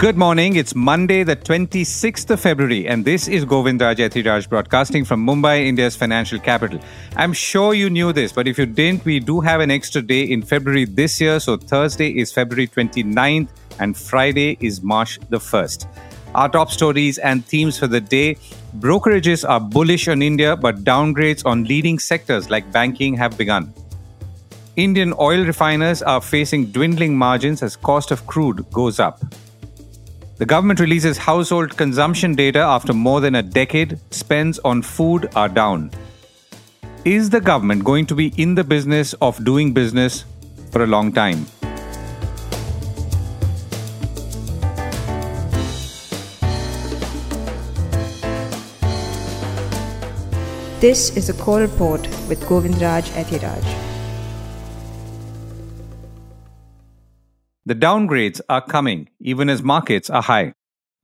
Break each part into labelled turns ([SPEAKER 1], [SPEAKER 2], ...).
[SPEAKER 1] Good morning. It's Monday, the 26th of February, and this is Govindraj Ethiraj broadcasting from Mumbai, India's financial capital. I'm sure you knew this, but if you didn't, we do have an extra day in February this year. So Thursday is February 29th, and Friday is March the 1st. Our top stories and themes for the day brokerages are bullish on India, but downgrades on leading sectors like banking have begun. Indian oil refiners are facing dwindling margins as cost of crude goes up. The government releases household consumption data after more than a decade. Spends on food are down. Is the government going to be in the business of doing business for a long time?
[SPEAKER 2] This is a core report with Govindraj Ethiraj.
[SPEAKER 1] The downgrades are coming, even as markets are high.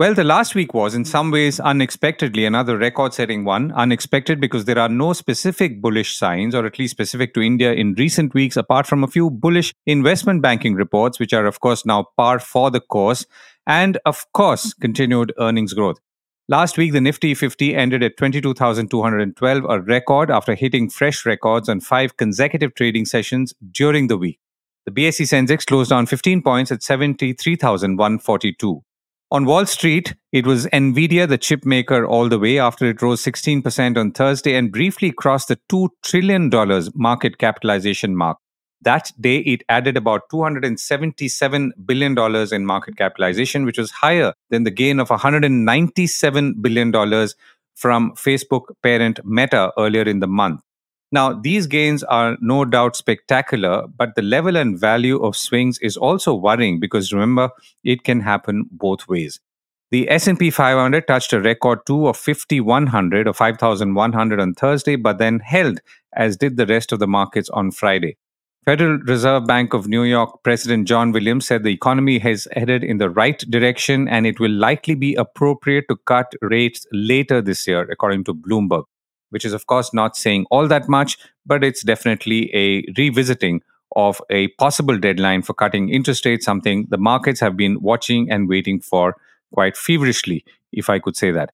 [SPEAKER 1] Well, the last week was, in some ways, unexpectedly another record setting one. Unexpected because there are no specific bullish signs, or at least specific to India in recent weeks, apart from a few bullish investment banking reports, which are, of course, now par for the course, and, of course, continued earnings growth. Last week, the Nifty 50 ended at 22,212, a record after hitting fresh records on five consecutive trading sessions during the week. The BSE Sensex closed down 15 points at 73,142. On Wall Street, it was Nvidia, the chip maker, all the way after it rose 16% on Thursday and briefly crossed the $2 trillion market capitalization mark. That day, it added about $277 billion in market capitalization, which was higher than the gain of $197 billion from Facebook parent Meta earlier in the month. Now, these gains are no doubt spectacular, but the level and value of swings is also worrying because remember, it can happen both ways. The S&P 500 touched a record 2 of 5100 or 5100 on Thursday but then held as did the rest of the markets on Friday. Federal Reserve Bank of New York President John Williams said the economy has headed in the right direction and it will likely be appropriate to cut rates later this year according to Bloomberg which is, of course, not saying all that much, but it's definitely a revisiting of a possible deadline for cutting interest rates, something the markets have been watching and waiting for quite feverishly, if I could say that.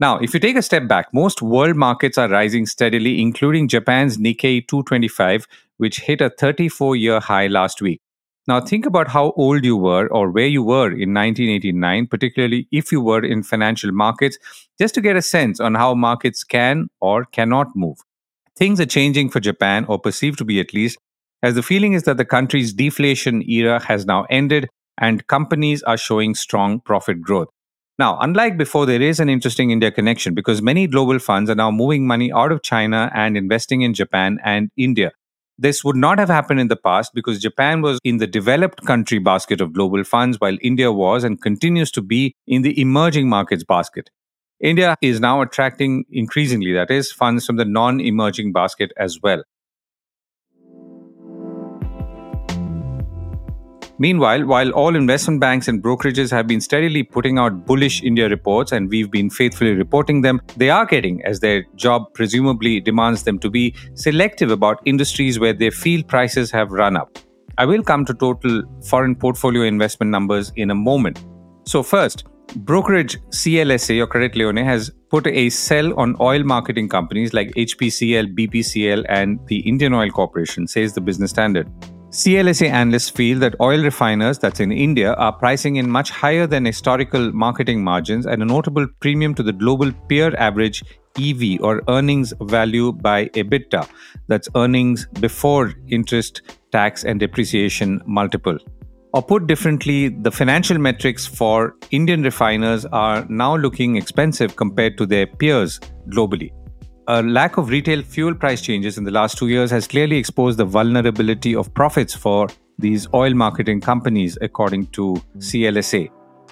[SPEAKER 1] Now, if you take a step back, most world markets are rising steadily, including Japan's Nikkei 225, which hit a 34 year high last week. Now, think about how old you were or where you were in 1989, particularly if you were in financial markets, just to get a sense on how markets can or cannot move. Things are changing for Japan, or perceived to be at least, as the feeling is that the country's deflation era has now ended and companies are showing strong profit growth. Now, unlike before, there is an interesting India connection because many global funds are now moving money out of China and investing in Japan and India. This would not have happened in the past because Japan was in the developed country basket of global funds, while India was and continues to be in the emerging markets basket. India is now attracting increasingly, that is, funds from the non emerging basket as well. Meanwhile, while all investment banks and brokerages have been steadily putting out bullish India reports and we've been faithfully reporting them, they are getting, as their job presumably demands them to be, selective about industries where they feel prices have run up. I will come to total foreign portfolio investment numbers in a moment. So, first, brokerage CLSA or Credit Lyonnais has put a sell on oil marketing companies like HPCL, BPCL, and the Indian Oil Corporation, says the Business Standard. CLSA analysts feel that oil refiners, that's in India, are pricing in much higher than historical marketing margins and a notable premium to the global peer average EV or earnings value by EBITDA, that's earnings before interest, tax, and depreciation multiple. Or put differently, the financial metrics for Indian refiners are now looking expensive compared to their peers globally a lack of retail fuel price changes in the last two years has clearly exposed the vulnerability of profits for these oil marketing companies, according to CLSA.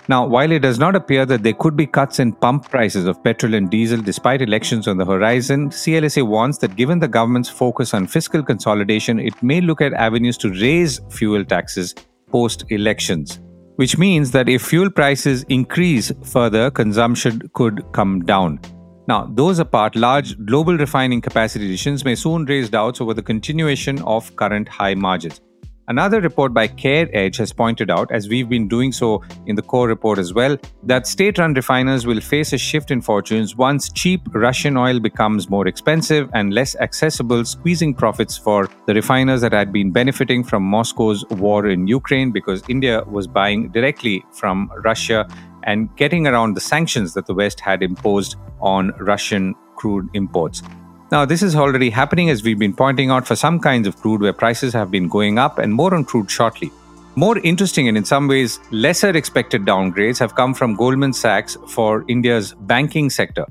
[SPEAKER 1] Now, while it does not appear that there could be cuts in pump prices of petrol and diesel despite elections on the horizon, CLSA warns that given the government's focus on fiscal consolidation, it may look at avenues to raise fuel taxes post elections. Which means that if fuel prices increase further, consumption could come down. Now, those apart, large global refining capacity additions may soon raise doubts over the continuation of current high margins. Another report by Care Edge has pointed out, as we've been doing so in the core report as well, that state run refiners will face a shift in fortunes once cheap Russian oil becomes more expensive and less accessible, squeezing profits for the refiners that had been benefiting from Moscow's war in Ukraine because India was buying directly from Russia and getting around the sanctions that the West had imposed on Russian crude imports. Now, this is already happening as we've been pointing out for some kinds of crude where prices have been going up, and more on crude shortly. More interesting and in some ways lesser expected downgrades have come from Goldman Sachs for India's banking sector.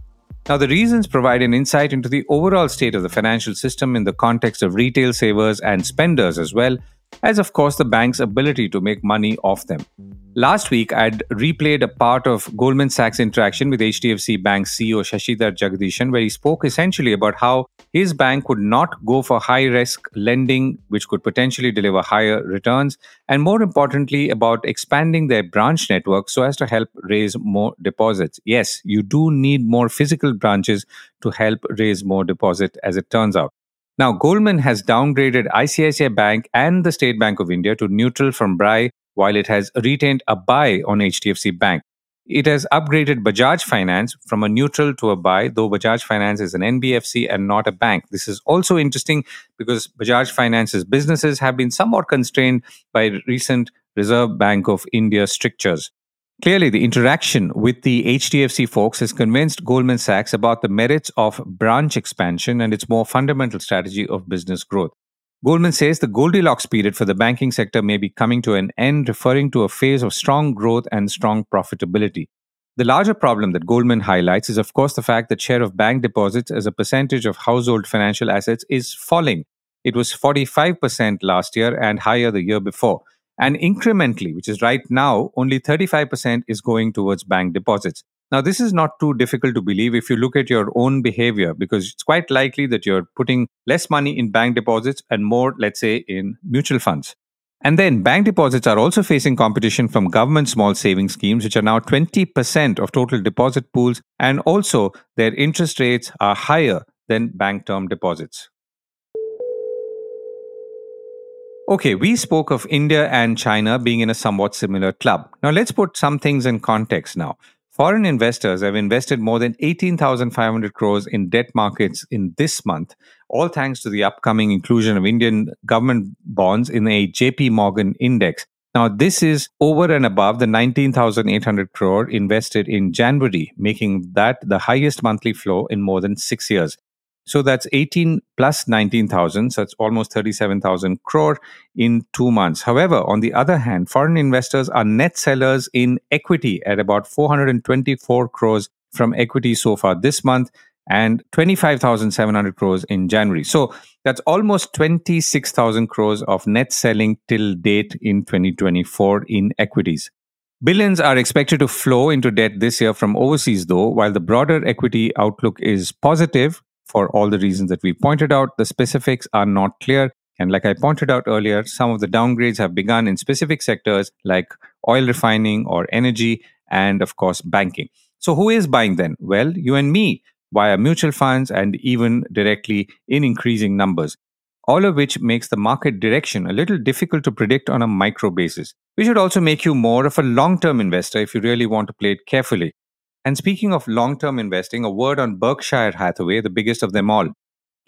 [SPEAKER 1] Now, the reasons provide an insight into the overall state of the financial system in the context of retail savers and spenders as well, as of course the bank's ability to make money off them. Last week, I'd replayed a part of Goldman Sachs' interaction with HDFC Bank CEO Sashidhar Jagdishan, where he spoke essentially about how his bank would not go for high risk lending, which could potentially deliver higher returns, and more importantly, about expanding their branch network so as to help raise more deposits. Yes, you do need more physical branches to help raise more deposit, as it turns out. Now, Goldman has downgraded ICICI Bank and the State Bank of India to neutral from BRI while it has retained a buy on HDFC Bank. It has upgraded Bajaj Finance from a neutral to a buy, though Bajaj Finance is an NBFC and not a bank. This is also interesting because Bajaj Finance's businesses have been somewhat constrained by recent Reserve Bank of India strictures. Clearly, the interaction with the HDFC folks has convinced Goldman Sachs about the merits of branch expansion and its more fundamental strategy of business growth. Goldman says the Goldilocks period for the banking sector may be coming to an end, referring to a phase of strong growth and strong profitability. The larger problem that Goldman highlights is, of course, the fact that share of bank deposits as a percentage of household financial assets is falling. It was 45% last year and higher the year before. And incrementally, which is right now, only 35% is going towards bank deposits. Now, this is not too difficult to believe if you look at your own behavior, because it's quite likely that you're putting less money in bank deposits and more, let's say, in mutual funds. And then bank deposits are also facing competition from government small savings schemes, which are now 20% of total deposit pools. And also, their interest rates are higher than bank term deposits. Okay, we spoke of India and China being in a somewhat similar club. Now, let's put some things in context now. Foreign investors have invested more than 18,500 crores in debt markets in this month, all thanks to the upcoming inclusion of Indian government bonds in a JP Morgan index. Now, this is over and above the 19,800 crore invested in January, making that the highest monthly flow in more than six years. So that's 18 plus 19,000. So that's almost 37,000 crore in two months. However, on the other hand, foreign investors are net sellers in equity at about 424 crores from equity so far this month and 25,700 crores in January. So that's almost 26,000 crores of net selling till date in 2024 in equities. Billions are expected to flow into debt this year from overseas, though, while the broader equity outlook is positive for all the reasons that we pointed out. The specifics are not clear. And like I pointed out earlier, some of the downgrades have begun in specific sectors like oil refining or energy, and of course, banking. So, who is buying then? Well, you and me via mutual funds and even directly in increasing numbers, all of which makes the market direction a little difficult to predict on a micro basis. We should also make you more of a long term investor if you really want to play it carefully. And speaking of long term investing, a word on Berkshire Hathaway, the biggest of them all.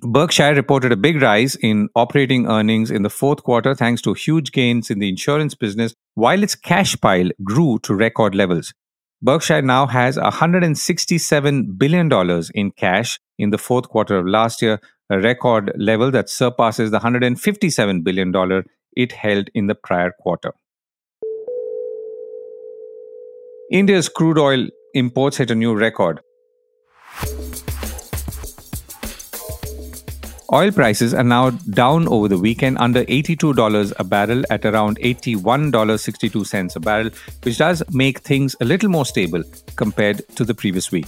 [SPEAKER 1] Berkshire reported a big rise in operating earnings in the fourth quarter thanks to huge gains in the insurance business, while its cash pile grew to record levels. Berkshire now has $167 billion in cash in the fourth quarter of last year, a record level that surpasses the $157 billion it held in the prior quarter. India's crude oil imports hit a new record. Oil prices are now down over the weekend under $82 a barrel at around $81.62 a barrel, which does make things a little more stable compared to the previous week.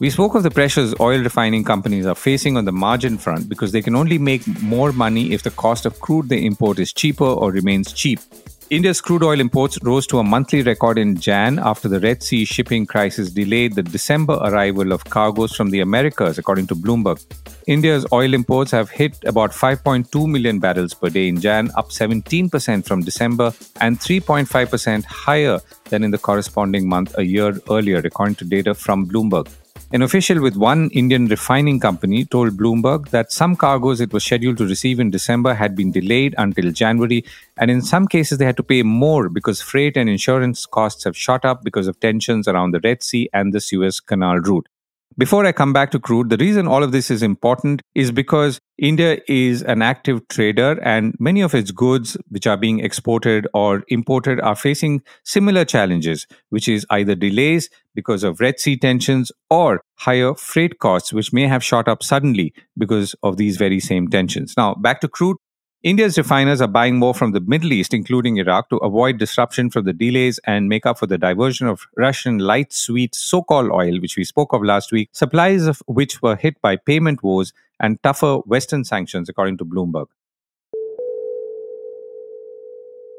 [SPEAKER 1] We spoke of the pressures oil refining companies are facing on the margin front because they can only make more money if the cost of crude they import is cheaper or remains cheap. India's crude oil imports rose to a monthly record in Jan after the Red Sea shipping crisis delayed the December arrival of cargoes from the Americas, according to Bloomberg. India's oil imports have hit about 5.2 million barrels per day in Jan, up 17% from December and 3.5% higher than in the corresponding month a year earlier, according to data from Bloomberg. An official with one Indian refining company told Bloomberg that some cargoes it was scheduled to receive in December had been delayed until January, and in some cases they had to pay more because freight and insurance costs have shot up because of tensions around the Red Sea and the Suez Canal route. Before I come back to crude, the reason all of this is important is because India is an active trader and many of its goods which are being exported or imported are facing similar challenges, which is either delays because of Red Sea tensions or higher freight costs, which may have shot up suddenly because of these very same tensions. Now, back to crude. India's refiners are buying more from the Middle East, including Iraq, to avoid disruption from the delays and make up for the diversion of Russian light sweet so called oil, which we spoke of last week, supplies of which were hit by payment wars and tougher Western sanctions, according to Bloomberg.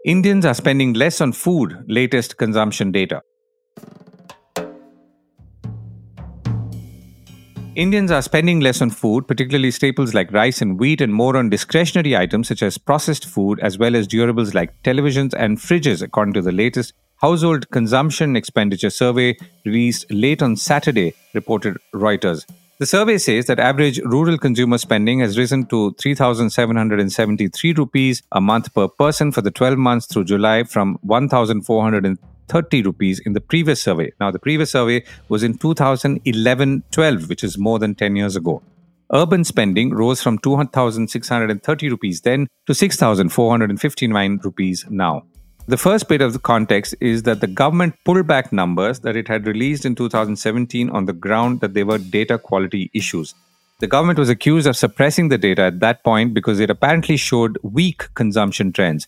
[SPEAKER 1] Indians are spending less on food, latest consumption data. Indians are spending less on food, particularly staples like rice and wheat, and more on discretionary items such as processed food, as well as durables like televisions and fridges, according to the latest Household Consumption Expenditure Survey released late on Saturday, reported Reuters. The survey says that average rural consumer spending has risen to 3,773 rupees a month per person for the 12 months through July from 1,400 30 rupees in the previous survey. Now, the previous survey was in 2011 12, which is more than 10 years ago. Urban spending rose from 2,630 rupees then to 6,459 rupees now. The first bit of the context is that the government pulled back numbers that it had released in 2017 on the ground that there were data quality issues. The government was accused of suppressing the data at that point because it apparently showed weak consumption trends.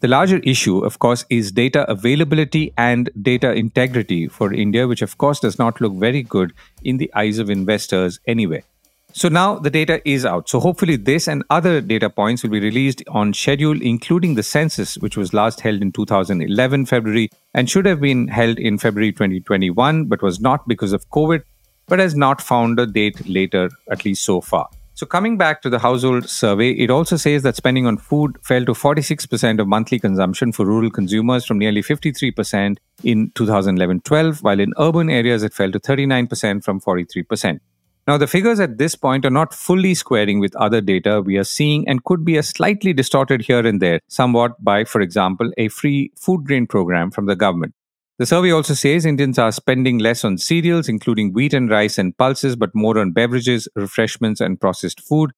[SPEAKER 1] The larger issue, of course, is data availability and data integrity for India, which, of course, does not look very good in the eyes of investors anyway. So now the data is out. So hopefully, this and other data points will be released on schedule, including the census, which was last held in 2011 February and should have been held in February 2021, but was not because of COVID, but has not found a date later, at least so far. So, coming back to the household survey, it also says that spending on food fell to 46% of monthly consumption for rural consumers from nearly 53% in 2011 12, while in urban areas it fell to 39% from 43%. Now, the figures at this point are not fully squaring with other data we are seeing and could be a slightly distorted here and there, somewhat by, for example, a free food grain program from the government. The survey also says Indians are spending less on cereals, including wheat and rice and pulses, but more on beverages, refreshments, and processed food.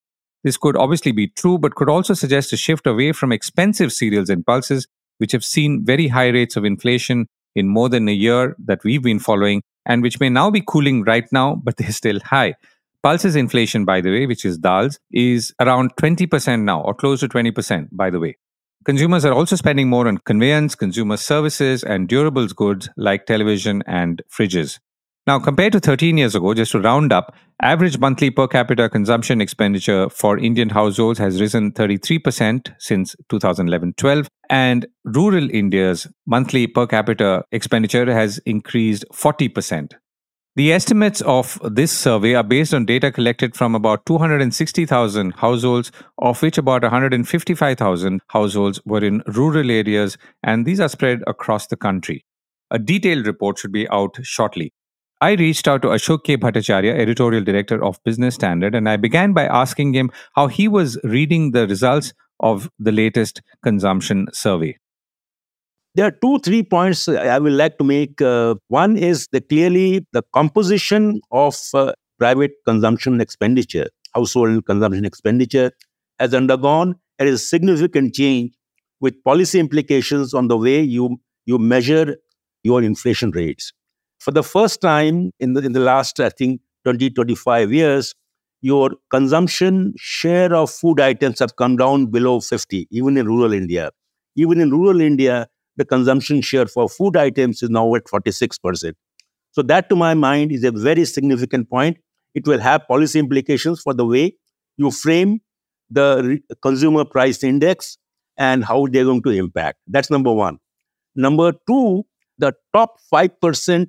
[SPEAKER 1] This could obviously be true, but could also suggest a shift away from expensive cereals and pulses, which have seen very high rates of inflation in more than a year that we've been following, and which may now be cooling right now, but they're still high. Pulses inflation, by the way, which is dals, is around 20% now, or close to 20%, by the way. Consumers are also spending more on conveyance, consumer services, and durables goods like television and fridges. Now, compared to 13 years ago, just to round up, average monthly per capita consumption expenditure for Indian households has risen 33% since 2011 12, and rural India's monthly per capita expenditure has increased 40%. The estimates of this survey are based on data collected from about 260,000 households, of which about 155,000 households were in rural areas, and these are spread across the country. A detailed report should be out shortly. I reached out to Ashok K. Bhattacharya, editorial director of Business Standard, and I began by asking him how he was reading the results of the latest consumption survey.
[SPEAKER 3] There are two, three points I would like to make. Uh, one is the clearly the composition of uh, private consumption expenditure, household consumption expenditure, has undergone a significant change with policy implications on the way you you measure your inflation rates. For the first time in the in the last, I think, 20, 25 years, your consumption share of food items have come down below 50, even in rural India. Even in rural India, the consumption share for food items is now at 46%. So, that to my mind is a very significant point. It will have policy implications for the way you frame the consumer price index and how they're going to impact. That's number one. Number two, the top 5%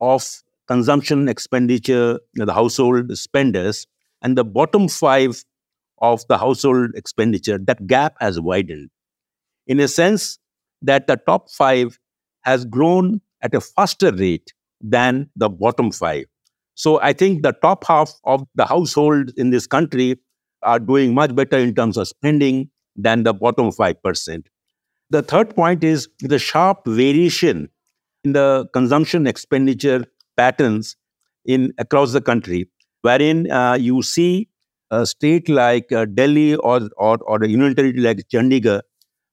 [SPEAKER 3] of consumption expenditure, the household spenders, and the bottom five of the household expenditure, that gap has widened. In a sense, that the top five has grown at a faster rate than the bottom five. So I think the top half of the households in this country are doing much better in terms of spending than the bottom 5%. The third point is the sharp variation in the consumption expenditure patterns in across the country, wherein uh, you see a state like uh, Delhi or, or, or a union territory like Chandigarh,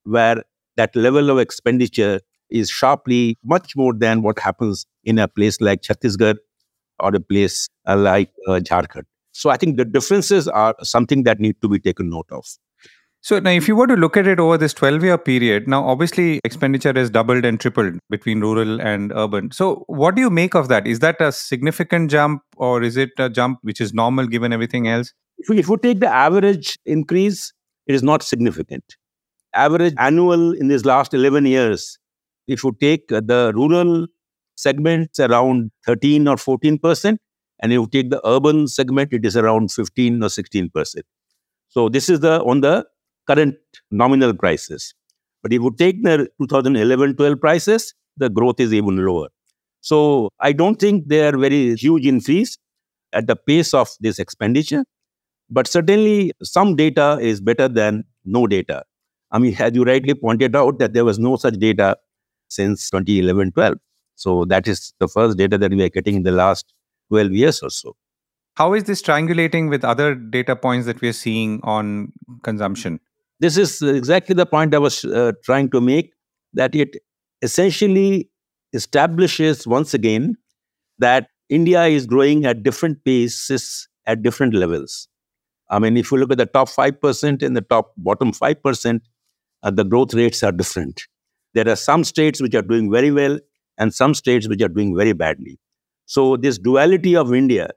[SPEAKER 3] where that level of expenditure is sharply much more than what happens in a place like Chhattisgarh or a place uh, like uh, Jharkhand. So I think the differences are something that need to be taken note of.
[SPEAKER 1] So now, if you were to look at it over this 12 year period, now obviously expenditure has doubled and tripled between rural and urban. So, what do you make of that? Is that a significant jump or is it a jump which is normal given everything else?
[SPEAKER 3] If we, if we take the average increase, it is not significant. Average annual in these last 11 years, if you take uh, the rural segment, around 13 or 14%, and you take the urban segment, it is around 15 or 16%. So, this is the on the current nominal prices. But if you take the 2011 12 prices, the growth is even lower. So I don't think they are very huge increase at the pace of this expenditure. But certainly some data is better than no data. I mean, as you rightly pointed out, that there was no such data since 2011 12. So that is the first data that we are getting in the last 12 years or so.
[SPEAKER 1] How is this triangulating with other data points that we are seeing on consumption?
[SPEAKER 3] This is exactly the point I was uh, trying to make that it essentially establishes once again that India is growing at different paces at different levels. I mean, if you look at the top 5% and the top bottom 5%, uh, the growth rates are different. There are some states which are doing very well and some states which are doing very badly. So, this duality of India,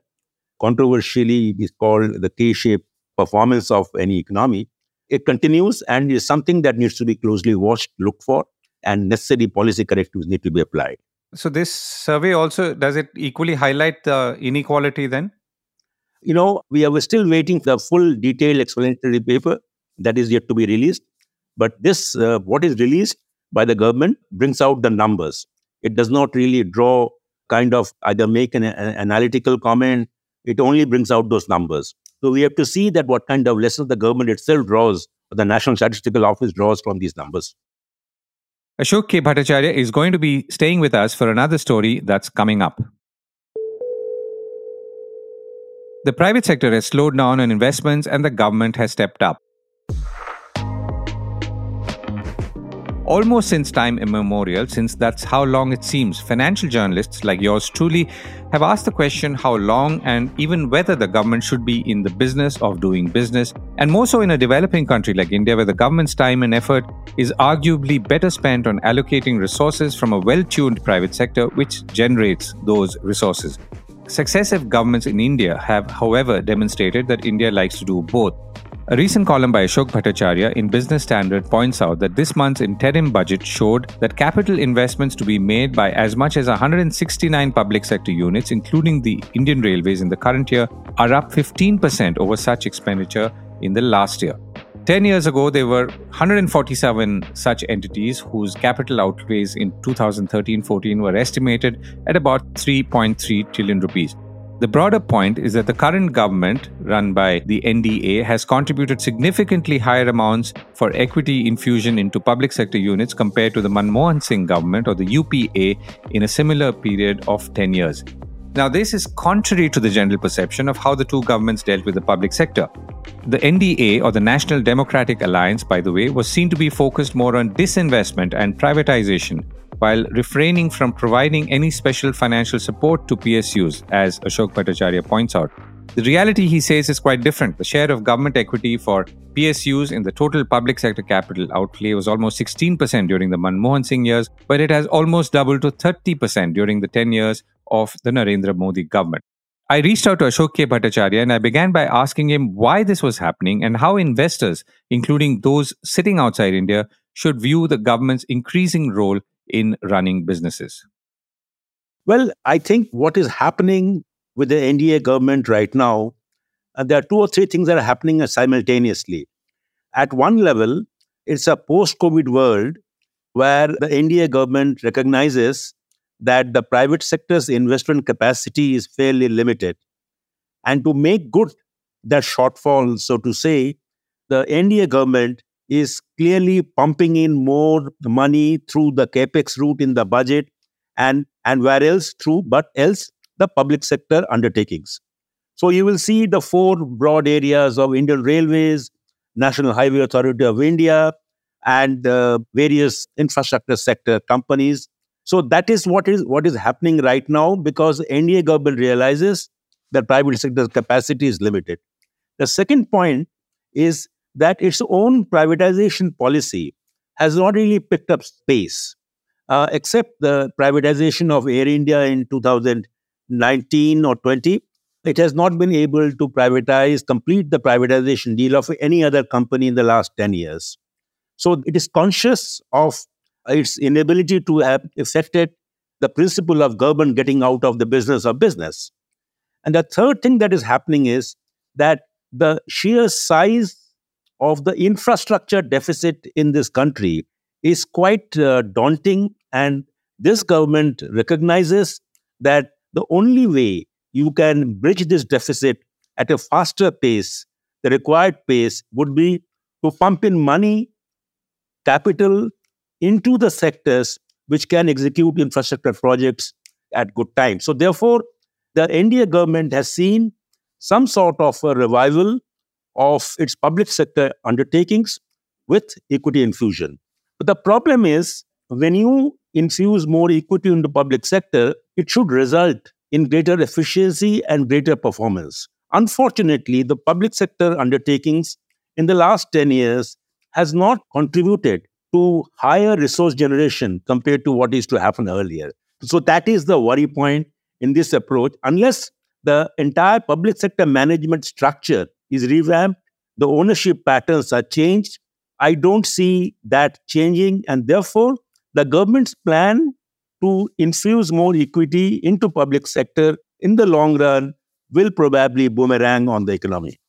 [SPEAKER 3] controversially is called the K shaped performance of any economy, it continues and is something that needs to be closely watched, looked for, and necessary policy correctives need to be applied.
[SPEAKER 1] So, this survey also does it equally highlight the inequality then?
[SPEAKER 3] You know, we are still waiting for the full detailed explanatory paper that is yet to be released. But this, uh, what is released by the government, brings out the numbers. It does not really draw kind of either make an, an analytical comment. It only brings out those numbers. So we have to see that what kind of lessons the government itself draws, or the National Statistical Office draws from these numbers.
[SPEAKER 1] Ashok K. Bhattacharya is going to be staying with us for another story that's coming up. The private sector has slowed down on investments and the government has stepped up. Almost since time immemorial, since that's how long it seems, financial journalists like yours truly have asked the question how long and even whether the government should be in the business of doing business, and more so in a developing country like India, where the government's time and effort is arguably better spent on allocating resources from a well tuned private sector which generates those resources. Successive governments in India have, however, demonstrated that India likes to do both. A recent column by Ashok Bhattacharya in Business Standard points out that this month's interim budget showed that capital investments to be made by as much as 169 public sector units, including the Indian Railways in the current year, are up 15% over such expenditure in the last year. 10 years ago, there were 147 such entities whose capital outlays in 2013 14 were estimated at about 3.3 trillion rupees. The broader point is that the current government, run by the NDA, has contributed significantly higher amounts for equity infusion into public sector units compared to the Manmohan Singh government or the UPA in a similar period of 10 years. Now, this is contrary to the general perception of how the two governments dealt with the public sector. The NDA, or the National Democratic Alliance, by the way, was seen to be focused more on disinvestment and privatization, while refraining from providing any special financial support to PSUs, as Ashok Bhattacharya points out. The reality, he says, is quite different. The share of government equity for PSUs in the total public sector capital outlay was almost 16% during the Manmohan Singh years, but it has almost doubled to 30% during the 10 years of the Narendra Modi government. I reached out to Ashok K. Bhattacharya and I began by asking him why this was happening and how investors, including those sitting outside India, should view the government's increasing role in running businesses.
[SPEAKER 3] Well, I think what is happening with the NDA government right now, uh, there are two or three things that are happening simultaneously. At one level, it's a post COVID world where the NDA government recognizes that the private sector's investment capacity is fairly limited. And to make good that shortfall, so to say, the NDA government is clearly pumping in more money through the capex route in the budget and and where else through but else the public sector undertakings so you will see the four broad areas of indian railways national highway authority of india and uh, various infrastructure sector companies so that is what is what is happening right now because NDA government realizes that private sector capacity is limited. The second point is that its own privatization policy has not really picked up space, uh, except the privatization of Air India in 2019 or 20. It has not been able to privatize, complete the privatization deal of any other company in the last 10 years. So it is conscious of its inability to have affected the principle of government getting out of the business of business. And the third thing that is happening is that the sheer size of the infrastructure deficit in this country is quite uh, daunting. And this government recognizes that the only way you can bridge this deficit at a faster pace, the required pace, would be to pump in money, capital, into the sectors which can execute infrastructure projects at good time. So, therefore, the NDA government has seen some sort of a revival of its public sector undertakings with equity infusion. But the problem is when you infuse more equity in the public sector, it should result in greater efficiency and greater performance. Unfortunately, the public sector undertakings in the last 10 years has not contributed to higher resource generation compared to what is to happen earlier. So that is the worry point in this approach. Unless the entire public sector management structure is revamped, the ownership patterns are changed. I don't see that changing, and therefore the government's plan to infuse more equity into public sector in the long run will probably boomerang on the economy.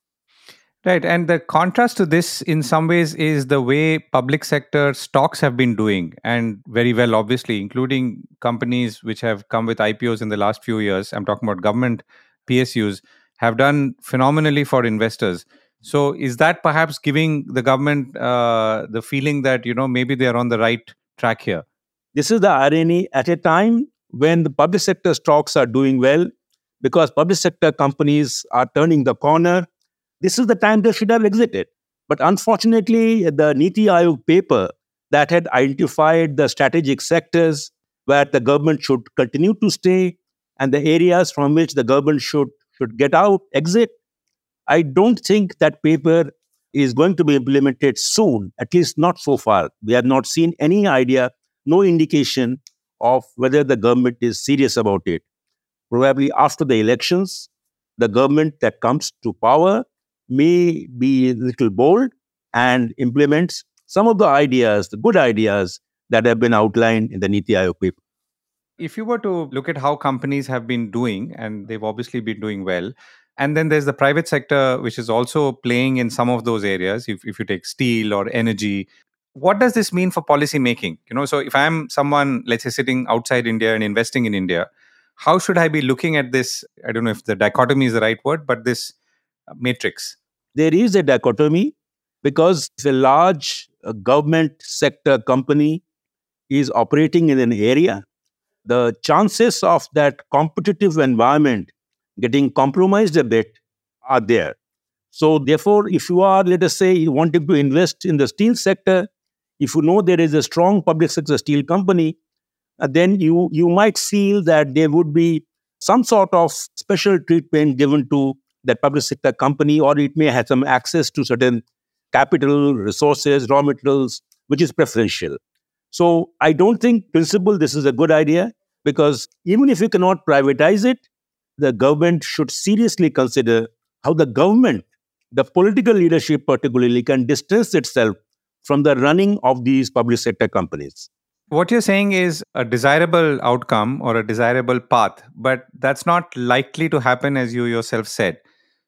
[SPEAKER 1] Right. And the contrast to this, in some ways, is the way public sector stocks have been doing, and very well, obviously, including companies which have come with IPOs in the last few years. I'm talking about government PSUs, have done phenomenally for investors. So, is that perhaps giving the government uh, the feeling that, you know, maybe they are on the right track here?
[SPEAKER 3] This is the irony at a time when the public sector stocks are doing well because public sector companies are turning the corner this is the time they should have exited. But unfortunately, the Niti Aayog paper that had identified the strategic sectors where the government should continue to stay and the areas from which the government should, should get out, exit, I don't think that paper is going to be implemented soon, at least not so far. We have not seen any idea, no indication of whether the government is serious about it. Probably after the elections, the government that comes to power may be a little bold and implements some of the ideas, the good ideas that have been outlined in the Niti Aayog paper.
[SPEAKER 1] If you were to look at how companies have been doing, and they've obviously been doing well, and then there's the private sector, which is also playing in some of those areas. If, if you take steel or energy, what does this mean for policy making? You know, so if I'm someone, let's say, sitting outside India and investing in India, how should I be looking at this? I don't know if the dichotomy is the right word, but this matrix?
[SPEAKER 3] There is a dichotomy because a large uh, government sector company is operating in an area, the chances of that competitive environment getting compromised a bit are there. So, therefore, if you are, let us say, wanting to invest in the steel sector, if you know there is a strong public sector steel company, uh, then you, you might feel that there would be some sort of special treatment given to that public sector company, or it may have some access to certain capital, resources, raw materials, which is preferential. So I don't think, principle, this is a good idea because even if you cannot privatize it, the government should seriously consider how the government, the political leadership particularly, can distance itself from the running of these public sector companies.
[SPEAKER 1] What you're saying is a desirable outcome or a desirable path, but that's not likely to happen as you yourself said.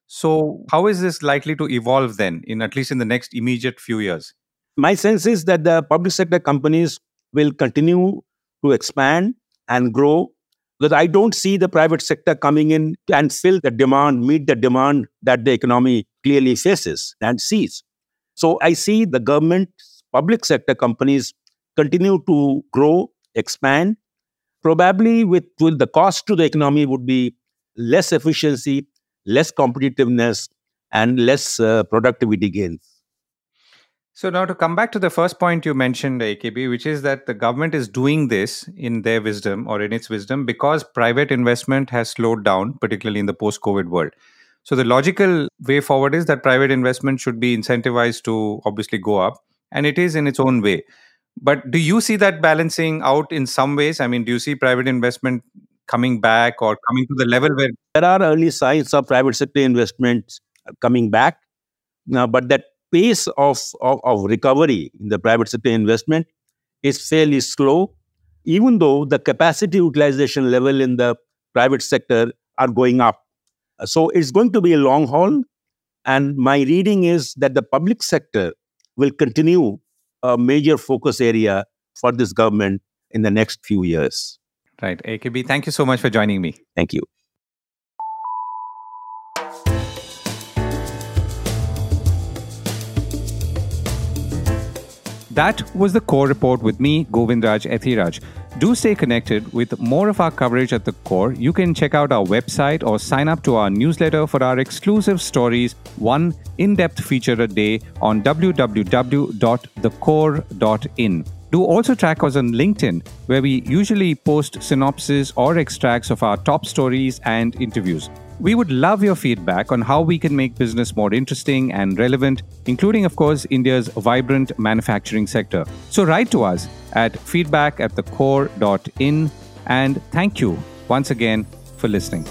[SPEAKER 1] So, how is this likely to evolve then, in at least in the next immediate few years?
[SPEAKER 3] My sense is that the public sector companies will continue to expand and grow because I don't see the private sector coming in and fill the demand, meet the demand that the economy clearly faces and sees. So I see the government, public sector companies continue to grow, expand. Probably with, with the cost to the economy would be less efficiency, less competitiveness, and less uh, productivity gains.
[SPEAKER 1] So now to come back to the first point you mentioned, AKB, which is that the government is doing this in their wisdom or in its wisdom because private investment has slowed down, particularly in the post-COVID world. So the logical way forward is that private investment should be incentivized to obviously go up, and it is in its own way. But do you see that balancing out in some ways? I mean, do you see private investment coming back or coming to the level where
[SPEAKER 3] there are early signs of private sector investments coming back? Now, but that pace of, of, of recovery in the private sector investment is fairly slow, even though the capacity utilization level in the private sector are going up. So it's going to be a long haul. And my reading is that the public sector will continue a major focus area for this government in the next few years.
[SPEAKER 1] Right. AKB, thank you so much for joining me.
[SPEAKER 3] Thank you.
[SPEAKER 1] That was the core report with me, Govindraj Ethiraj. Do stay connected with more of our coverage at the core. You can check out our website or sign up to our newsletter for our exclusive stories, one in depth feature a day on www.thecore.in. Do also track us on LinkedIn, where we usually post synopses or extracts of our top stories and interviews. We would love your feedback on how we can make business more interesting and relevant, including, of course, India's vibrant manufacturing sector. So write to us at feedback at thecore.in and thank you once again for listening.